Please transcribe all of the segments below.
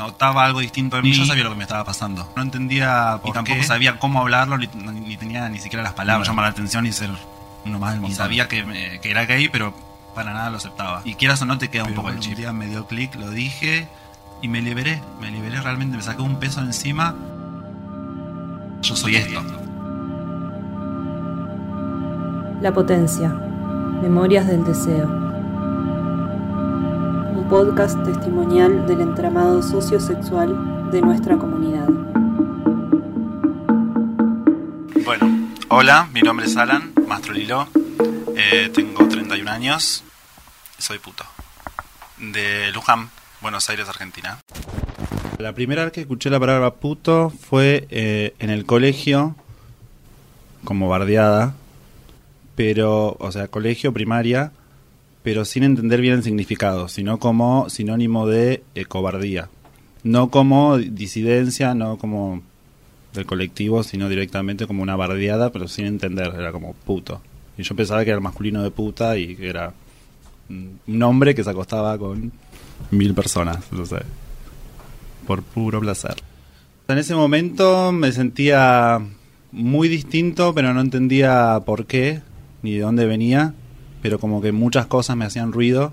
notaba algo distinto en mí. Yo sabía lo que me estaba pasando. No entendía por y tampoco sabía cómo hablarlo, ni, tenía ni siquiera las palabras. Llamar la atención y ser uno más del mundo. Y sabía que, que, era gay, pero para nada lo aceptaba. Y quieras o no, te queda un poco el chip. Un día me dio clic, lo dije y me liberé. Me liberé realmente, me saqué un peso encima. Yo soy esto. La potencia. Memorias del deseo. Podcast testimonial del entramado sociosexual de nuestra comunidad. Bueno, hola, mi nombre es Alan Mastrolilo. Eh, tengo 31 años. Soy puto. De Luján, Buenos Aires, Argentina. La primera vez que escuché la palabra puto fue eh, en el colegio, como bardeada, pero, o sea, colegio, primaria, pero sin entender bien el significado, sino como sinónimo de eh, cobardía. No como disidencia, no como del colectivo, sino directamente como una bardeada, pero sin entender, era como puto. Y yo pensaba que era el masculino de puta y que era un hombre que se acostaba con mil personas, no sé, por puro placer. En ese momento me sentía muy distinto, pero no entendía por qué ni de dónde venía, pero como que muchas cosas me hacían ruido,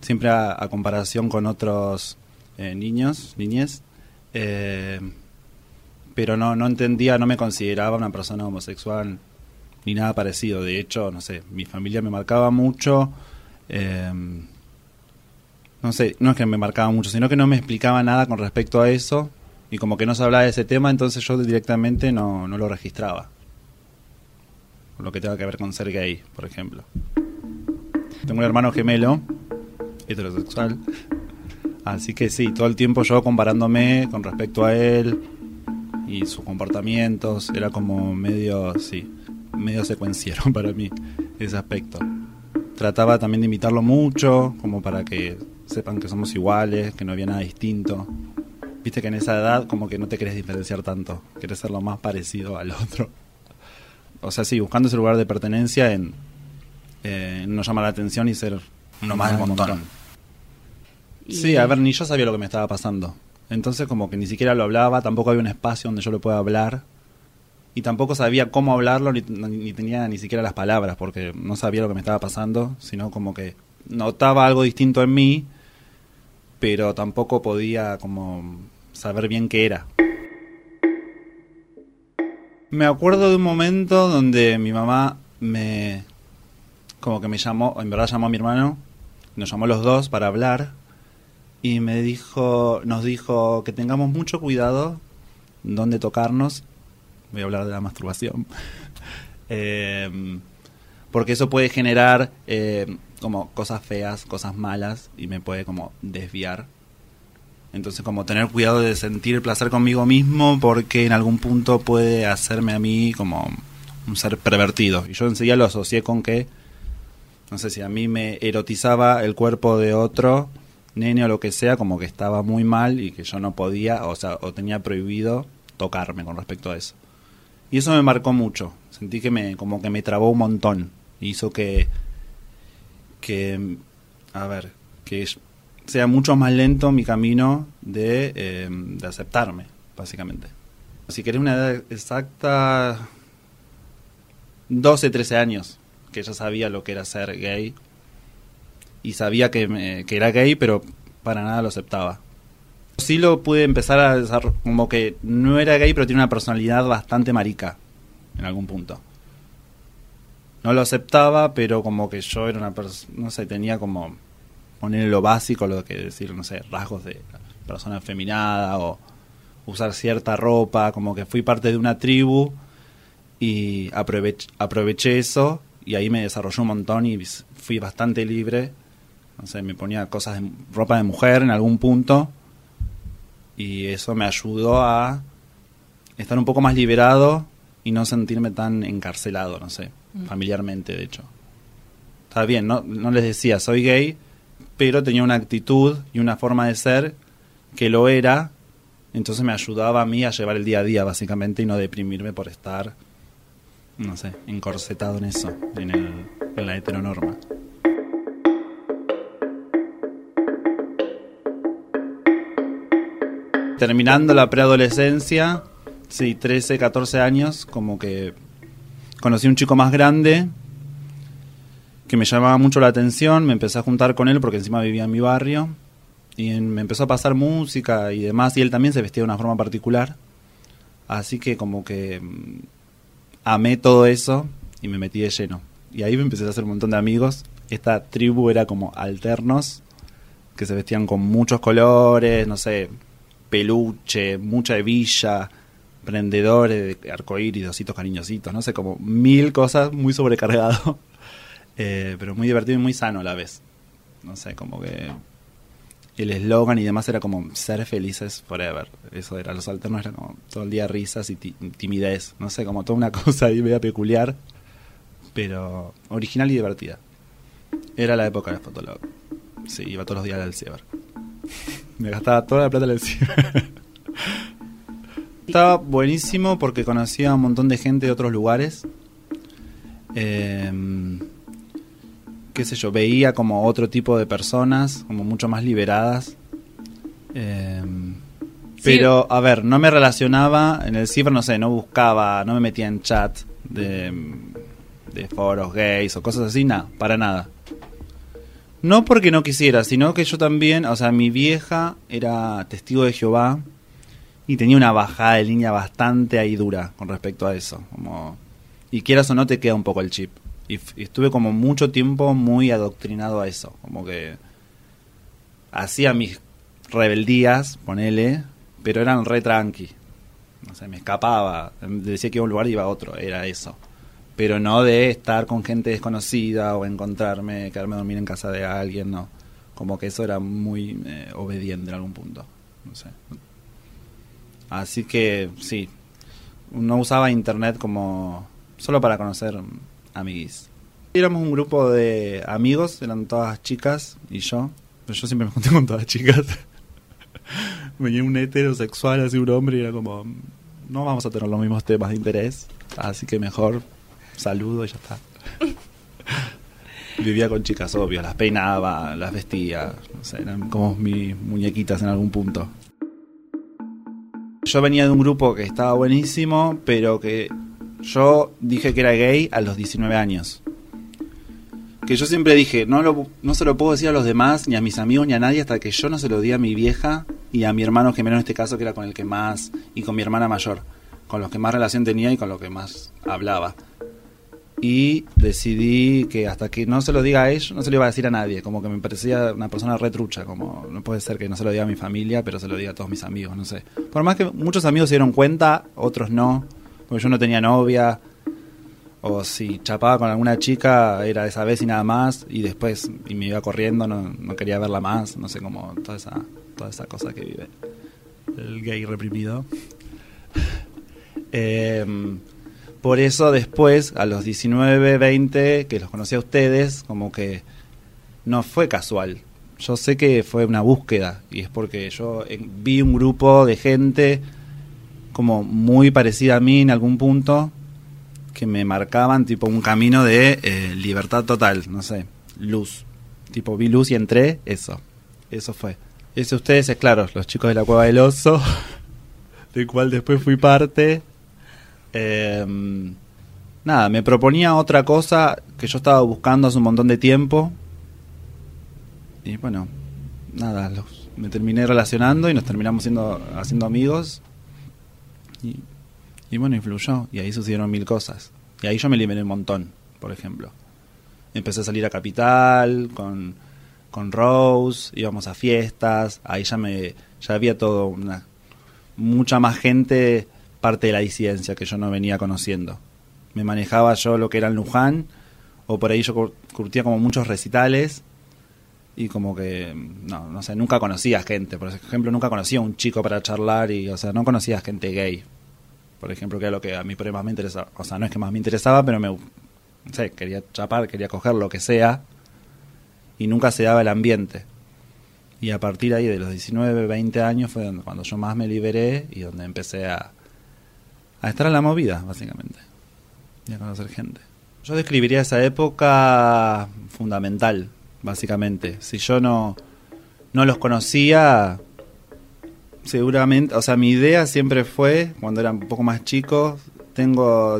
siempre a, comparación con otros eh, niños, niñez, eh, pero no, no entendía, no me consideraba una persona homosexual ni nada parecido. De hecho, no sé, mi familia me marcaba mucho. Eh, no sé, no es que me marcaba mucho, sino que no me explicaba nada con respecto a eso y como que no se hablaba de ese tema, entonces yo directamente no, no lo registraba. Lo que tenga que ver con ser gay, por ejemplo. Tengo un hermano gemelo, heterosexual, así que sí, todo el tiempo yo comparándome con respecto a él y sus comportamientos, era como medio, sí, medio secuenciero para mí ese aspecto. Trataba también de imitarlo mucho, como para que sepan que somos iguales, que no había nada distinto. Viste que en esa edad como que no te querés diferenciar tanto, querés ser lo más parecido al otro. O sea, sí, buscando ese lugar de pertenencia en eh, no llamar la atención y ser uno más del montón. Sí, a ver, ni yo sabía lo que me estaba pasando. Entonces como que ni siquiera lo hablaba, tampoco había un espacio donde yo lo pueda hablar. Y tampoco sabía cómo hablarlo, ni, ni tenía ni siquiera las palabras, porque no sabía lo que me estaba pasando, sino como que notaba algo distinto en mí pero tampoco podía como saber bien qué era. Me acuerdo de un momento donde mi mamá me como que me llamó, en verdad llamó a mi hermano, nos llamó los dos para hablar y me dijo, nos dijo que tengamos mucho cuidado donde tocarnos. Voy a hablar de la masturbación. eh, porque eso puede generar eh, como cosas feas, cosas malas y me puede como desviar. Entonces como tener cuidado de sentir el placer conmigo mismo porque en algún punto puede hacerme a mí como un ser pervertido. Y yo enseguida lo asocié con que, no sé si a mí me erotizaba el cuerpo de otro nene o lo que sea, como que estaba muy mal y que yo no podía, o sea, o tenía prohibido tocarme con respecto a eso. Y eso me marcó mucho. Sentí que me, como que me trabó un montón. Hizo que que, a ver, que sea mucho más lento mi camino de, eh, de aceptarme, básicamente. Si querés una edad exacta, 12, 13 años, que ya sabía lo que era ser gay. Y sabía que, que era gay, pero para nada lo aceptaba. Sí lo pude empezar a desarrollar, como que no era gay, pero tiene una personalidad bastante marica, en algún punto no lo aceptaba, pero como que yo era una persona, no sé, tenía como poner lo básico, lo que decir, no sé, rasgos de persona afeminada o usar cierta ropa, como que fui parte de una tribu y aproveché, aproveché eso y ahí me desarrolló un montón y fui bastante libre. No sé, me ponía cosas de ropa de mujer en algún punto y eso me ayudó a estar un poco más liberado y no sentirme tan encarcelado, no sé. Mm. familiarmente, de hecho. Está bien, no, no les decía soy gay, pero tenía una actitud y una forma de ser que lo era, entonces me ayudaba a mí a llevar el día a día, básicamente, y no deprimirme por estar, no sé, encorsetado en eso, en, el, en la heteronorma. Terminando la preadolescencia, sí, 13, 14 años, como que conocí a un chico más grande que me llamaba mucho la atención, me empecé a juntar con él porque encima vivía en mi barrio y me empezó a pasar música y demás y él también se vestía de una forma particular. Así que como que mm, amé todo eso y me metí de lleno. Y ahí me empecé a hacer un montón de amigos. Esta tribu era como alternos, que se vestían con muchos colores, no sé, peluche, mucha hebilla, prendedores de arcoíris, ositos cariñositos, no sé, como mil cosas, muy sobrecargado, eh, pero muy divertido y muy sano a la vez. No sé, como que el eslogan y demás era como ser felices forever. Eso era, los alternos eran como todo el día risas y timidez, no sé, como toda una cosa ahí media peculiar, pero original y divertida. Era la época de Fotolog. Sí, iba todos los días al ciber. Me gastaba toda la plata en el ciber. Estaba buenísimo porque conocía a un montón de gente de otros lugares. Em, qué sé yo, veía como otro tipo de personas, como mucho más liberadas. Em, pero, a ver, no me relacionaba en el ciber, no sé, no buscaba, no me metía en chat de, de foros gays o cosas así, nada, para nada. No porque no quisiera, sino que yo también, o sea, mi vieja era testigo de Jehová y tenía una bajada de línea bastante ahí dura con respecto a eso. Como, y quieras o no, te queda un poco el chip. Y, estuve como mucho tiempo muy adoctrinado a eso. Como que hacía mis rebeldías, ponele, pero eran re tranqui. No sé, me escapaba. Decía que iba a un lugar y iba a otro, era eso pero no de estar con gente desconocida o encontrarme, quedarme a dormir en casa de alguien, no. Como que eso era muy eh, obediente en algún punto. No sé. Así que sí, no usaba internet como solo para conocer amiguis. Éramos un grupo de amigos, eran todas chicas y yo, pero yo siempre me junté con todas chicas. Venía un heterosexual, así un hombre, y era como, no vamos a tener los mismos temas de interés, así que mejor saludo y ya está. Vivía con chicas, obvio, las peinaba, las vestía, no sé, eran como mis muñequitas en algún punto. Yo venía de un grupo que estaba buenísimo, pero que yo dije que era gay a los 19 años. Que yo siempre dije, no, no se lo puedo decir a los demás, ni a mis amigos, ni a nadie, hasta que yo no se lo di a mi vieja y a mi hermano gemelo en este caso, que era con el que más, y con mi hermana mayor, con los que más relación tenía y con los que más hablaba y decidí que hasta que no se lo diga a ellos, no se lo iba a decir a nadie, como que me parecía una persona retrucha, como no puede ser que no se lo diga a mi familia, pero se lo diga a todos mis amigos, no sé. Por más que muchos amigos se dieron cuenta, otros no, porque yo no tenía novia, o si chapaba con alguna chica era esa vez y nada más, y después y me iba corriendo, no, no quería verla más, no sé, como toda esa, toda esa cosa que vive el gay reprimido. eh, por eso después, a los 19, 20, que los conocí a ustedes, como que no fue casual. Yo sé que fue una búsqueda y es porque yo vi un grupo de gente como muy parecida a mí en algún punto que me marcaban tipo un camino de eh, libertad total, no sé, luz. Tipo vi luz y entré, eso. Eso fue. Ese ustedes es claro, los chicos de la cueva del oso, del cual después fui parte Em, nada, me proponía otra cosa que yo estaba buscando hace un montón de tiempo. Y bueno, nada, me terminé relacionando y nos terminamos siendo, haciendo amigos. Y, bueno, influyó. Y ahí sucedieron mil cosas. Y ahí yo me liberé un montón, por ejemplo. Empecé a salir a Capital con, con Rose, íbamos a fiestas, ahí ya me ya había todo una mucha más gente parte de la disidencia que yo no venía conociendo. Me manejaba yo lo que era en Luján, o por ahí yo curtía como muchos recitales, y como que, no, no sé, nunca conocía gente. Por ejemplo, nunca conocía a un chico para charlar, y, o sea, no conocía gente gay. Por ejemplo, que era lo que a mí por más me interesaba. O sea, no es que más me interesaba, pero me, no sé, quería chapar, quería coger lo que sea, y nunca se daba el ambiente. Y a partir ahí de los 19, 20 años fue cuando yo más me liberé y donde empecé a, a estar en la movida, básicamente, y a conocer gente. Yo describiría esa época fundamental, básicamente. Si yo no, no los conocía, seguramente, o sea, mi idea siempre fue, cuando era un poco más chico, tengo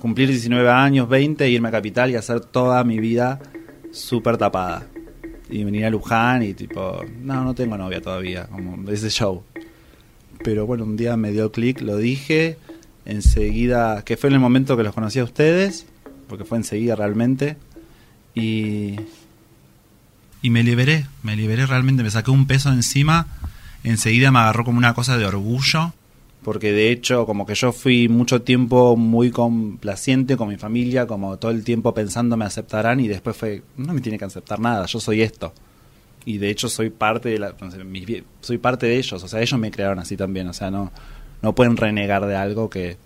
cumplir 19 años, 20, irme a Capital y hacer toda mi vida súper tapada. Y venir a Luján y tipo, no, no tengo novia todavía, como ese show. Pero bueno, un día me dio clic, lo dije, enseguida, que fue en el momento que los conocí a ustedes, porque fue enseguida realmente, y, y me liberé, me liberé realmente, me saqué un peso encima, enseguida me agarró como una cosa de orgullo, porque de hecho como que yo fui mucho tiempo muy complaciente con mi familia, como todo el tiempo pensando me aceptarán y después fue, no me tiene que aceptar nada, yo soy esto. Y de hecho soy parte de la, soy parte de ellos, o sea, ellos me crearon así también, o sea, no, no pueden renegar de algo que,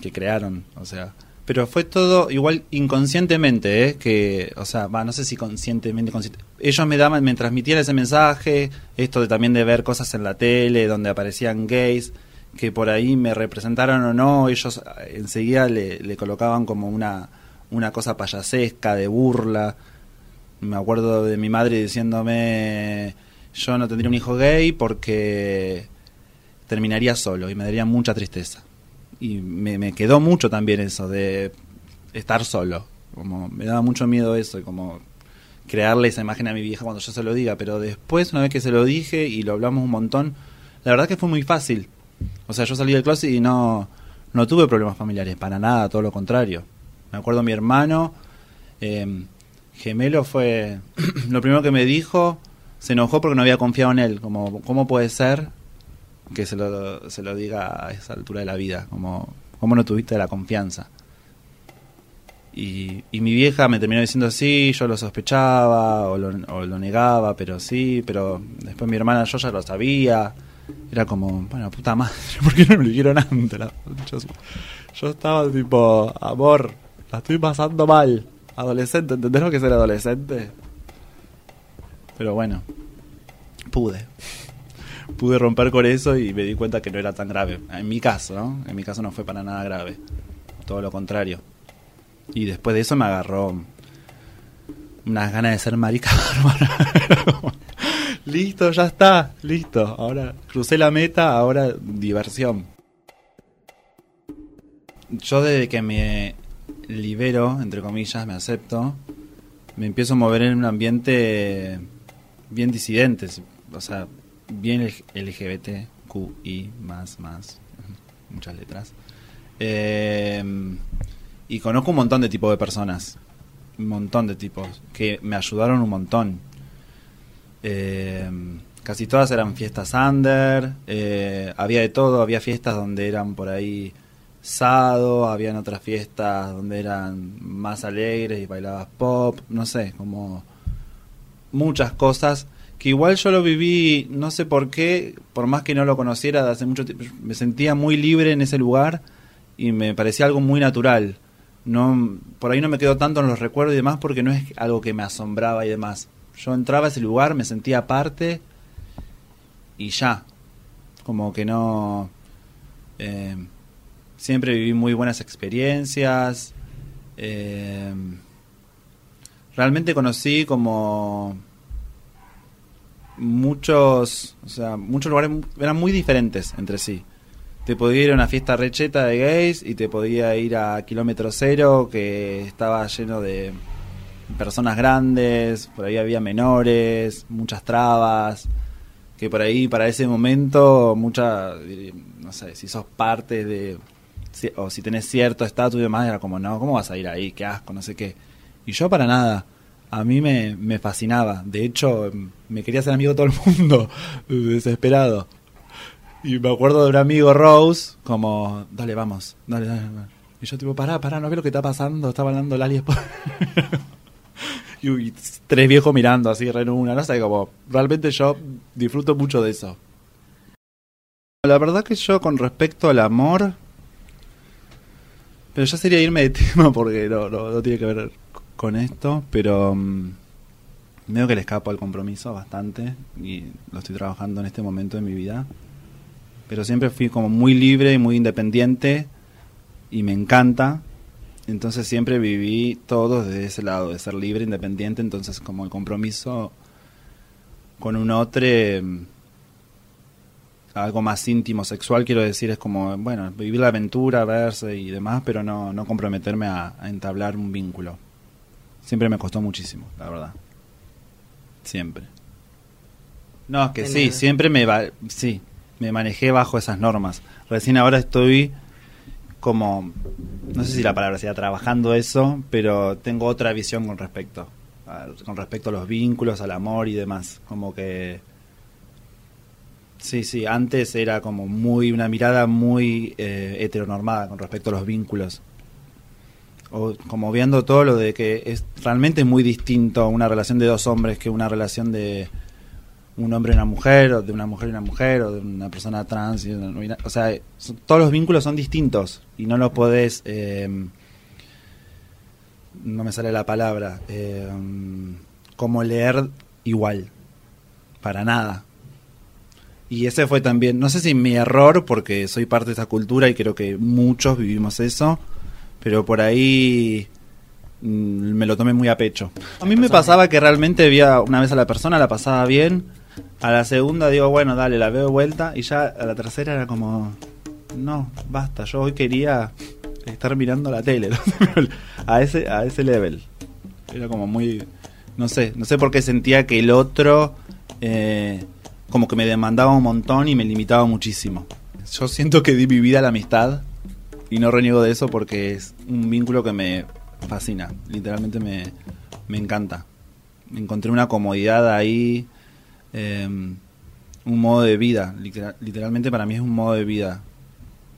que crearon, o sea, pero fue todo igual inconscientemente, ¿eh? que, o sea, va, no sé si conscientemente, ellos me daban, me transmitían ese mensaje, esto de también de ver cosas en la tele donde aparecían gays, que por ahí me representaron o no, ellos eh, enseguida le, le colocaban como una, una cosa payasesca, de burla. Me acuerdo de mi madre diciéndome, yo no tendría un hijo gay porque terminaría solo y me daría mucha tristeza y me, quedó mucho también eso de estar solo. Como me daba mucho miedo eso y como crearle esa imagen a mi vieja cuando yo se lo diga. Pero después, una vez que se lo dije y lo hablamos un montón, la verdad que fue muy fácil. O sea, yo salí del closet y no, no tuve problemas familiares, para nada, todo lo contrario. Me acuerdo mi hermano, eh, gemelo fue lo primero que me dijo, se enojó porque no había confiado en él. Como, ¿cómo puede ser que se lo, se lo diga a esa altura de la vida, como cómo no tuviste la confianza. Y, y mi vieja me terminó diciendo sí, yo lo sospechaba o lo, negaba, pero sí, pero después mi hermana yo ya lo sabía. Era como, bueno, puta madre, ¿por qué no me lo dijeron antes? Yo, yo estaba tipo, amor, la estoy pasando mal. Adolescente, ¿entendés lo que es ser adolescente? Pero bueno, pude pude romper con eso y me di cuenta que no era tan grave. En mi caso, ¿no? En mi caso no fue para nada grave. Todo lo contrario. Y después de eso me agarró unas ganas de ser marica listo, ya está, listo. Ahora crucé la meta, ahora diversión. Yo desde que me libero, entre comillas, me acepto, me empiezo a mover en un ambiente bien disidente. O sea, bien LGBTQI más, más, muchas letras. Eh, y conozco un montón de tipos de personas, un montón de tipos, que me ayudaron un montón. Eh, casi todas eran fiestas under, eh, había de todo, había fiestas donde eran por ahí sado, habían otras fiestas donde eran más alegres y bailabas pop, no sé, como muchas cosas que igual yo lo viví, no sé por qué, por más que no lo conociera de hace mucho tiempo, me sentía muy libre en ese lugar y me parecía algo muy natural. No, por ahí no me quedó tanto en los recuerdos y demás porque no es algo que me asombraba y demás. Yo entraba a ese lugar, me sentía aparte y ya. Como que no... Eh, siempre viví muy buenas experiencias. Eh, realmente conocí como muchos, o sea, muchos lugares eran muy diferentes entre sí. Te podía ir a una fiesta recheta de gays y te podía ir a kilómetro cero que estaba lleno de personas grandes, por ahí había menores, muchas trabas, que por ahí para ese momento mucha, no sé, si sos parte de, o si tenés cierto estatus y demás, era como, no, ¿cómo vas a ir ahí? Qué asco, no sé qué. Y yo para nada a mí me, me fascinaba. De hecho, me quería ser amigo todo el mundo, desesperado. Y me acuerdo de un amigo Rose, como, dale, vamos, dale, dale, Y yo tipo, pará, pará, no ves lo que está pasando, estaba hablando Lali y, y, tres viejos mirando así, re una, no sé, como, realmente yo disfruto mucho de eso. La verdad que yo con respecto al amor, pero ya sería irme de tema porque no, tiene que ver con esto, pero um, veo que le escapo al compromiso bastante y lo estoy trabajando en este momento de mi vida. Pero siempre fui como muy libre y muy independiente y me encanta. Entonces siempre viví todo desde ese lado, de ser libre, independiente. Entonces como el compromiso con un otro algo más íntimo, sexual, quiero decir, es como, bueno, vivir la aventura, verse y demás, pero no, no comprometerme a, entablar un vínculo. Siempre me costó muchísimo, la verdad. Siempre. No, es que sí, siempre me, va, sí, me manejé bajo esas normas. Recién ahora estoy como, no sé si la palabra sea trabajando eso, pero tengo otra visión con respecto, con respecto a los vínculos, al amor y demás. Como que Sí, sí, antes era como muy una mirada muy eh, heteronormada con respecto a los vínculos. O como viendo todo lo de que es realmente muy distinto una relación de dos hombres que una relación de un hombre y una mujer, o de una mujer y una mujer, o de una persona trans. Y o sea, todos los vínculos son distintos y no los podés. Eh, no me sale la palabra. Eh, como leer igual. Para nada. Y ese fue también, no sé si mi error, porque soy parte de esa cultura y creo que muchos vivimos eso, pero por ahí mm, me lo tomé muy a pecho. A mí me pasaba que realmente veía una vez a la persona, la pasaba bien, a la segunda digo, bueno, dale, la veo de vuelta, y ya a la tercera era como, no, basta, yo hoy quería estar mirando la tele, a ese a ese level. Era como muy, no sé, no sé por qué sentía que el otro... Eh, como que me demandaba un montón y me limitaba muchísimo. Yo siento que di mi vida a la amistad y no reniego de eso porque es un vínculo que me fascina, literalmente me, me encanta. Encontré una comodidad ahí, em, un modo de vida, literalmente para mí es un modo de vida.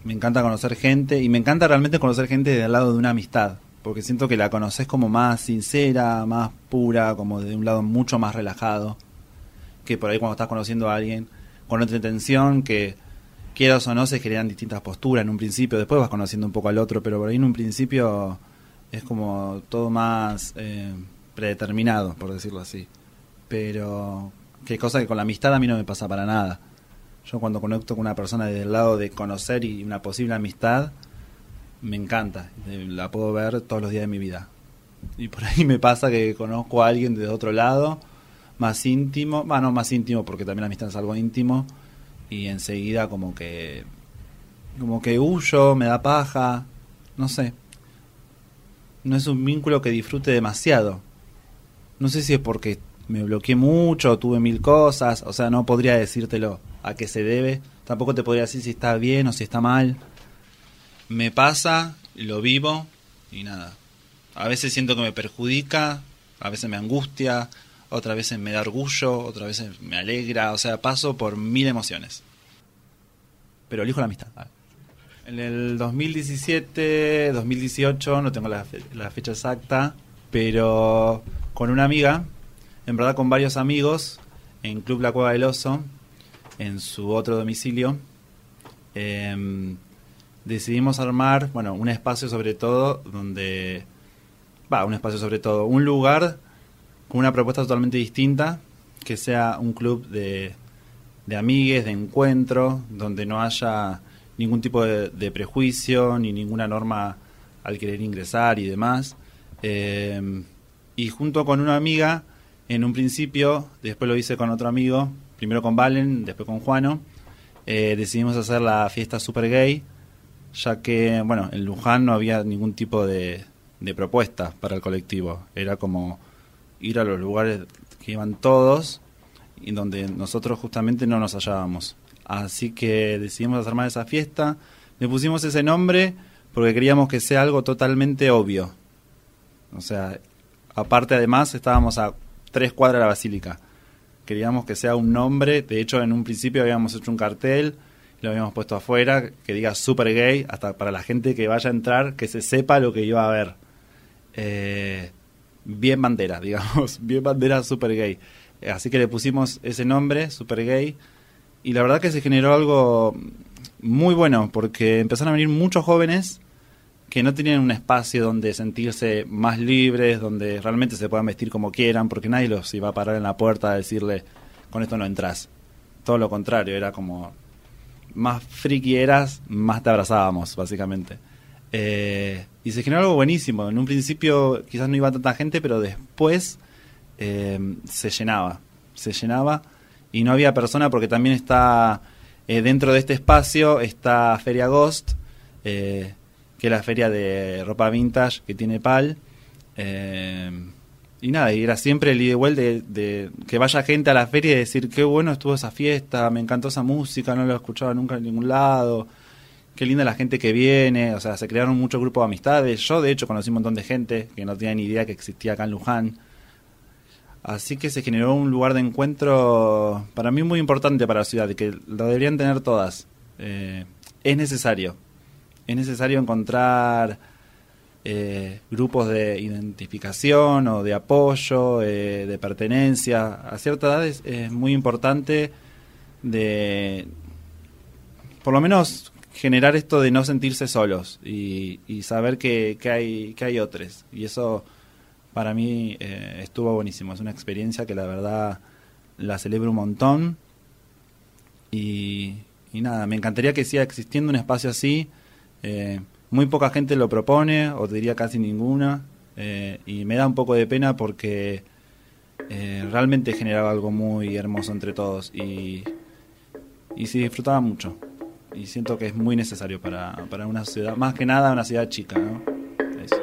Me encanta conocer gente y me encanta realmente conocer gente del lado de una amistad, porque siento que la conoces como más sincera, más pura, como de un lado mucho más relajado que por ahí cuando estás conociendo a alguien con otra intención, que quieras o no se generan distintas posturas en un principio, después vas conociendo un poco al otro, pero por ahí en un principio es como todo más eh, predeterminado, por decirlo así. Pero que cosa que con la amistad a mí no me pasa para nada. Yo cuando conecto con una persona desde el lado de conocer y una posible amistad, me encanta. La puedo ver todos los días de mi vida. Y por ahí me pasa que conozco a alguien de otro lado más íntimo, bueno, más íntimo porque también la amistad es algo íntimo y enseguida como que como que huyo, me da paja, no sé. No es un vínculo que disfrute demasiado. No sé si es porque me bloqueé mucho, tuve mil cosas, o sea, no podría decírtelo a qué se debe. Tampoco te podría decir si está bien o si está mal. Me pasa, lo vivo y nada. A veces siento que me perjudica, a veces me angustia, otra vez me da orgullo, otra vez me alegra, o sea, paso por mil emociones. Pero elijo la amistad. En el 2017, 2018, no tengo la, fecha exacta, pero con una amiga, en verdad con varios amigos, en Club La Cueva del Oso, en su otro domicilio, em, decidimos armar, bueno, un espacio sobre todo donde, va, un espacio sobre todo, un lugar una propuesta totalmente distinta, que sea un club de, de amigues, de encuentro, donde no haya ningún tipo de, prejuicio ni ninguna norma al querer ingresar y demás. Eh, y junto con una amiga, en un principio, después lo hice con otro amigo, primero con Valen, después con Juano, eh, decidimos hacer la fiesta super gay, ya que, bueno, en Luján no había ningún tipo de, de propuesta para el colectivo. Era como ir a los lugares que iban todos y donde nosotros justamente no nos hallábamos. Así que decidimos hacer más esa fiesta. Le pusimos ese nombre porque queríamos que sea algo totalmente obvio. O sea, aparte además estábamos a tres cuadras de la basílica. Queríamos que sea un nombre. De hecho, en un principio habíamos hecho un cartel, lo habíamos puesto afuera, que diga super gay, hasta para la gente que vaya a entrar, que se sepa lo que iba a ver. Bien bandera, digamos, bien bandera super gay. Eh, así que le pusimos ese nombre, super gay, y la verdad que se generó algo muy bueno, porque empezaron a venir muchos jóvenes que no tenían un espacio donde sentirse más libres, donde realmente se puedan vestir como quieran, porque nadie los iba a parar en la puerta a decirle, con esto no entras. Todo lo contrario, era como, más friki eras, más te abrazábamos, básicamente. Eh, y se generó algo buenísimo. En un principio quizás no iba tanta gente, pero después eh, se llenaba. Se llenaba y no había persona porque también está Eh, dentro de este espacio está Feria Ghost, que es la feria de ropa vintage que tiene PAL. Y nada, y era siempre el ida de, de, que vaya gente a la feria y decir qué bueno estuvo esa fiesta, me encantó esa música, no lo he escuchado nunca en ningún lado, qué linda la gente que viene, o sea, se crearon muchos grupos de amistades. Yo, de hecho, conocí un montón de gente que no tenía ni idea que existía acá en Luján. Así que se generó un lugar de encuentro para mí muy importante para la ciudad que lo deberían tener todas. Eh, es necesario. Es necesario encontrar eh, grupos de identificación o de apoyo, eh, de pertenencia. A cierta edad es, es, muy importante de, por lo menos, generar esto de no sentirse solos y, y saber que, que, hay, que hay otros. Y eso para mí eh, estuvo buenísimo. Es una experiencia que la verdad la celebro un montón. Y, y nada, me encantaría que siga existiendo un espacio así. Eh, muy poca gente lo propone, o diría casi ninguna. Eh, y me da un poco de pena porque realmente generaba algo muy hermoso entre todos. Y, y se disfrutaba mucho. Y siento que es muy necesario para, para una ciudad, más que nada una ciudad chica, ¿no? Eso.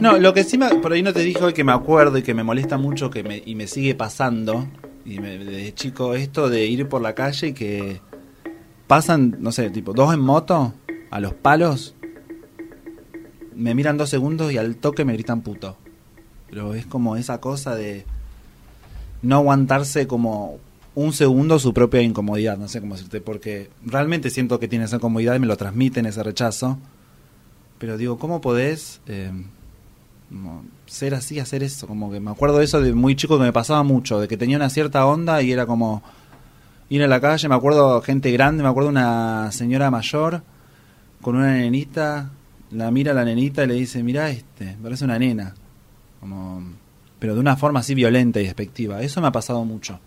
No, lo que sí me, por ahí no te dijo y que me acuerdo y que me molesta mucho que me, y me sigue pasando, y me, desde chico, esto de ir por la calle y que pasan, no sé, tipo, dos en moto a los palos, me miran dos segundos y al toque me gritan puto. Pero es como esa cosa de no aguantarse como un segundo su propia incomodidad, no sé cómo decirte, porque realmente siento que tiene esa incomodidad y me lo transmiten ese rechazo. Pero digo, ¿cómo podés eh, ser así, hacer eso? Como que me acuerdo de eso de muy chico que me pasaba mucho, de que tenía una cierta onda y era como ir a la calle, me acuerdo gente grande, me acuerdo una señora mayor con una nenita, la mira a la nenita y le dice, mira este, parece una nena. Como pero de una forma así violenta y despectiva. Eso me ha pasado mucho.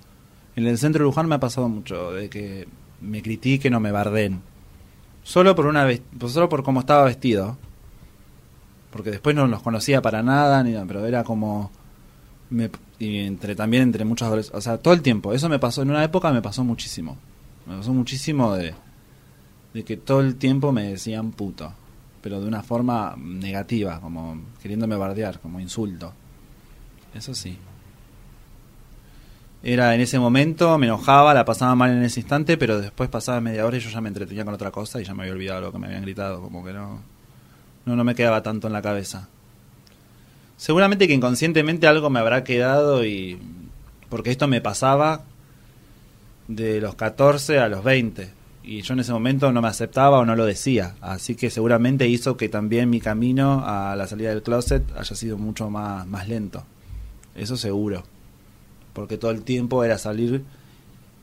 En el centro de Luján me ha pasado mucho, de que me critiquen o me barden. Solo por una solo por cómo estaba vestido. Porque después no los conocía para nada, ni, pero era como me, y entre también entre adolescentes, o sea, todo el tiempo. Eso me pasó en una época me pasó muchísimo. Me pasó muchísimo de de que todo el tiempo me decían puto, pero de una forma negativa, como queriéndome bardear, como insulto. Eso sí. Era en ese momento, me enojaba, la pasaba mal en ese instante, pero después pasaba media hora y yo ya me entretenía con otra cosa y ya me había olvidado lo que me habían gritado, como que no, no, no me quedaba tanto en la cabeza. Seguramente que inconscientemente algo me habrá quedado y... porque esto me pasaba de los 14 a los 20 y yo en ese momento no me aceptaba o no lo decía, así que seguramente hizo que también mi camino a la salida del closet haya sido mucho más, más lento eso seguro. Porque todo el tiempo era salir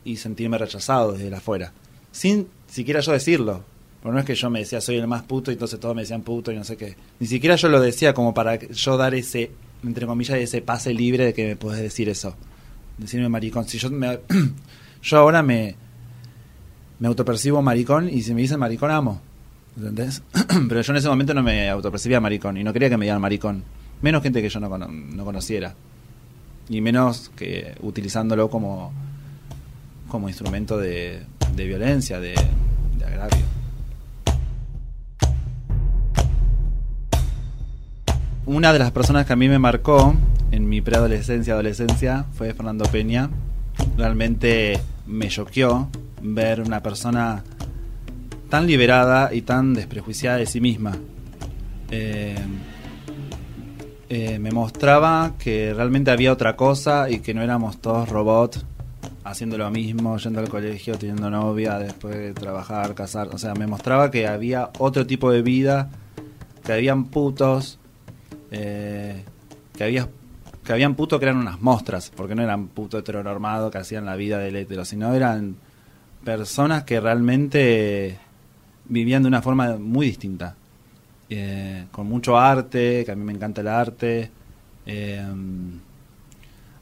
y sentirme rechazado desde afuera. Sin siquiera yo decirlo. Porque no es que yo me decía soy el más puto y entonces todos me decían puto y no sé qué. Ni siquiera yo lo decía como para yo dar ese, entre comillas, ese pase libre de que me puedes decir eso. Decirme maricón. Si yo me, yo ahora me, me autopercibo maricón y si me dicen maricón amo. ¿Entendés? Pero yo en ese momento no me autopercibía maricón y no quería que me digan maricón. Menos gente que yo no, no conociera y menos que utilizándolo como, como instrumento de, de violencia, de, de agravio. Una de las personas que a mí me marcó en mi preadolescencia, adolescencia, fue Fernando Peña. Realmente me choqueó ver una persona tan liberada y tan desprejuiciada de sí misma. Eh, eh, me mostraba que realmente había otra cosa y que no éramos todos robots haciendo lo mismo, yendo al colegio, teniendo novia, después de trabajar, casar. O sea, me mostraba que había otro tipo de vida, que habían putos, eh, que había que habían putos que eran unas mostras, porque no eran putos heteronormados que hacían la vida del hetero, sino eran personas que realmente vivían de una forma muy distinta. Eh, con mucho arte, que a mí me encanta el arte. Eh,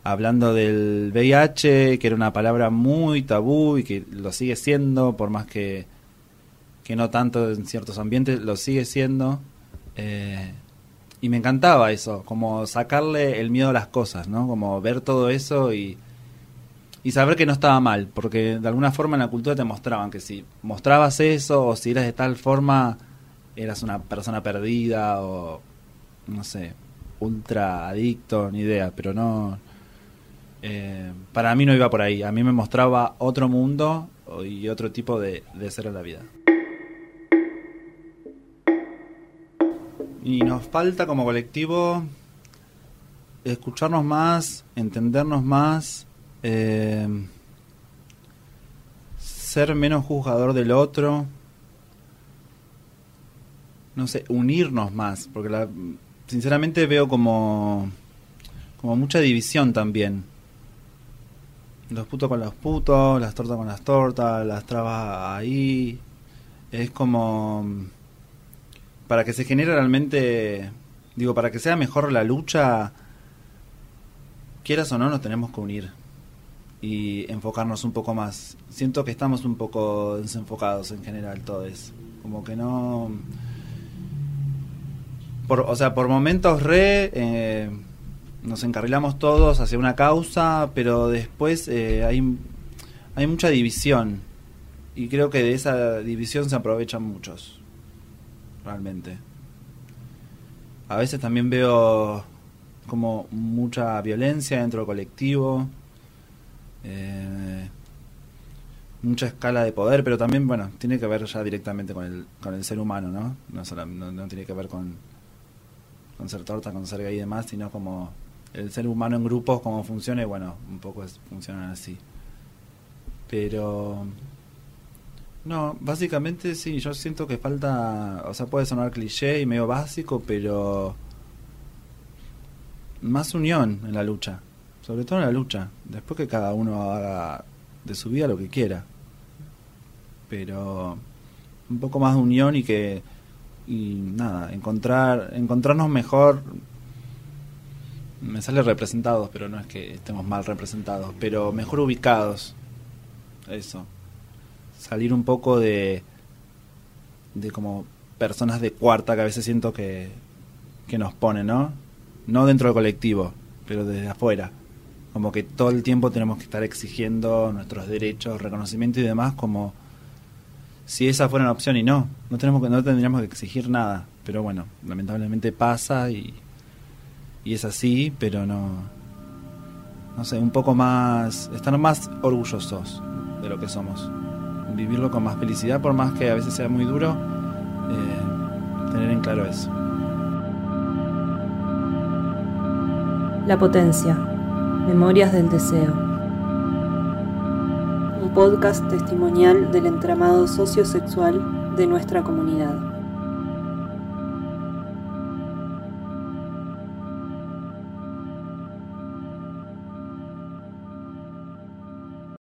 hablando del VIH, que era una palabra muy tabú y que lo sigue siendo, por más que, que no tanto en ciertos ambientes, lo sigue siendo. Eh, y me encantaba eso, como sacarle el miedo a las cosas, ¿no? Como ver todo eso y, y saber que no estaba mal, porque de alguna forma en la cultura te mostraban que si mostrabas eso o si eras de tal forma, eras una persona perdida o, no sé, ultra adicto, ni idea, pero no... Eh, para mí no iba por ahí, a mí me mostraba otro mundo y otro tipo de, de ser en la vida. Y nos falta como colectivo escucharnos más, entendernos más, eh, ser menos juzgador del otro, no sé, unirnos más, porque la, sinceramente veo como, como mucha división también. Los putos con los putos, las tortas con las tortas, las trabas ahí. Es como para que se genere realmente, digo, para que sea mejor la lucha, quieras o no, nos tenemos que unir y enfocarnos un poco más. Siento que estamos un poco desenfocados en general todos, como que no... Por, o sea, por momentos re... Eh, nos encarrilamos todos hacia una causa, pero después eh, hay, hay mucha división. Y creo que de esa división se aprovechan muchos realmente. A veces también veo como mucha violencia dentro del colectivo, eh, mucha escala de poder, pero también, bueno, tiene que ver ya directamente con el, con el ser humano, ¿no? No, no, tiene que ver con, con ser torta, con ser gay y demás, sino como el ser humano en grupos, cómo funciona, y bueno, un poco es, funcionan así. Pero no, básicamente sí, yo siento que falta, o sea, puede sonar cliché y medio básico, pero más unión en la lucha, sobre todo en la lucha, después que cada uno haga de su vida lo que quiera, pero un poco más de unión y que y nada, encontrar encontrarnos mejor me sale representados, pero no es que estemos mal representados, pero mejor ubicados. Eso salir un poco de, de como personas de cuarta que a veces siento que, que nos pone, ¿no? No dentro del colectivo, pero desde afuera. Como que todo el tiempo tenemos que estar exigiendo nuestros derechos, reconocimiento y demás, como si esa fuera una opción y no, no tenemos no tendríamos que exigir nada. Pero bueno, lamentablemente pasa y, y es así, pero no, no sé, un poco más, estar más orgullosos de lo que somos vivirlo con más felicidad, por más que a veces sea muy duro, eh, tener en claro eso. La potencia. Memorias del deseo. Podcast testimonial del entramado sociosexual de nuestra comunidad.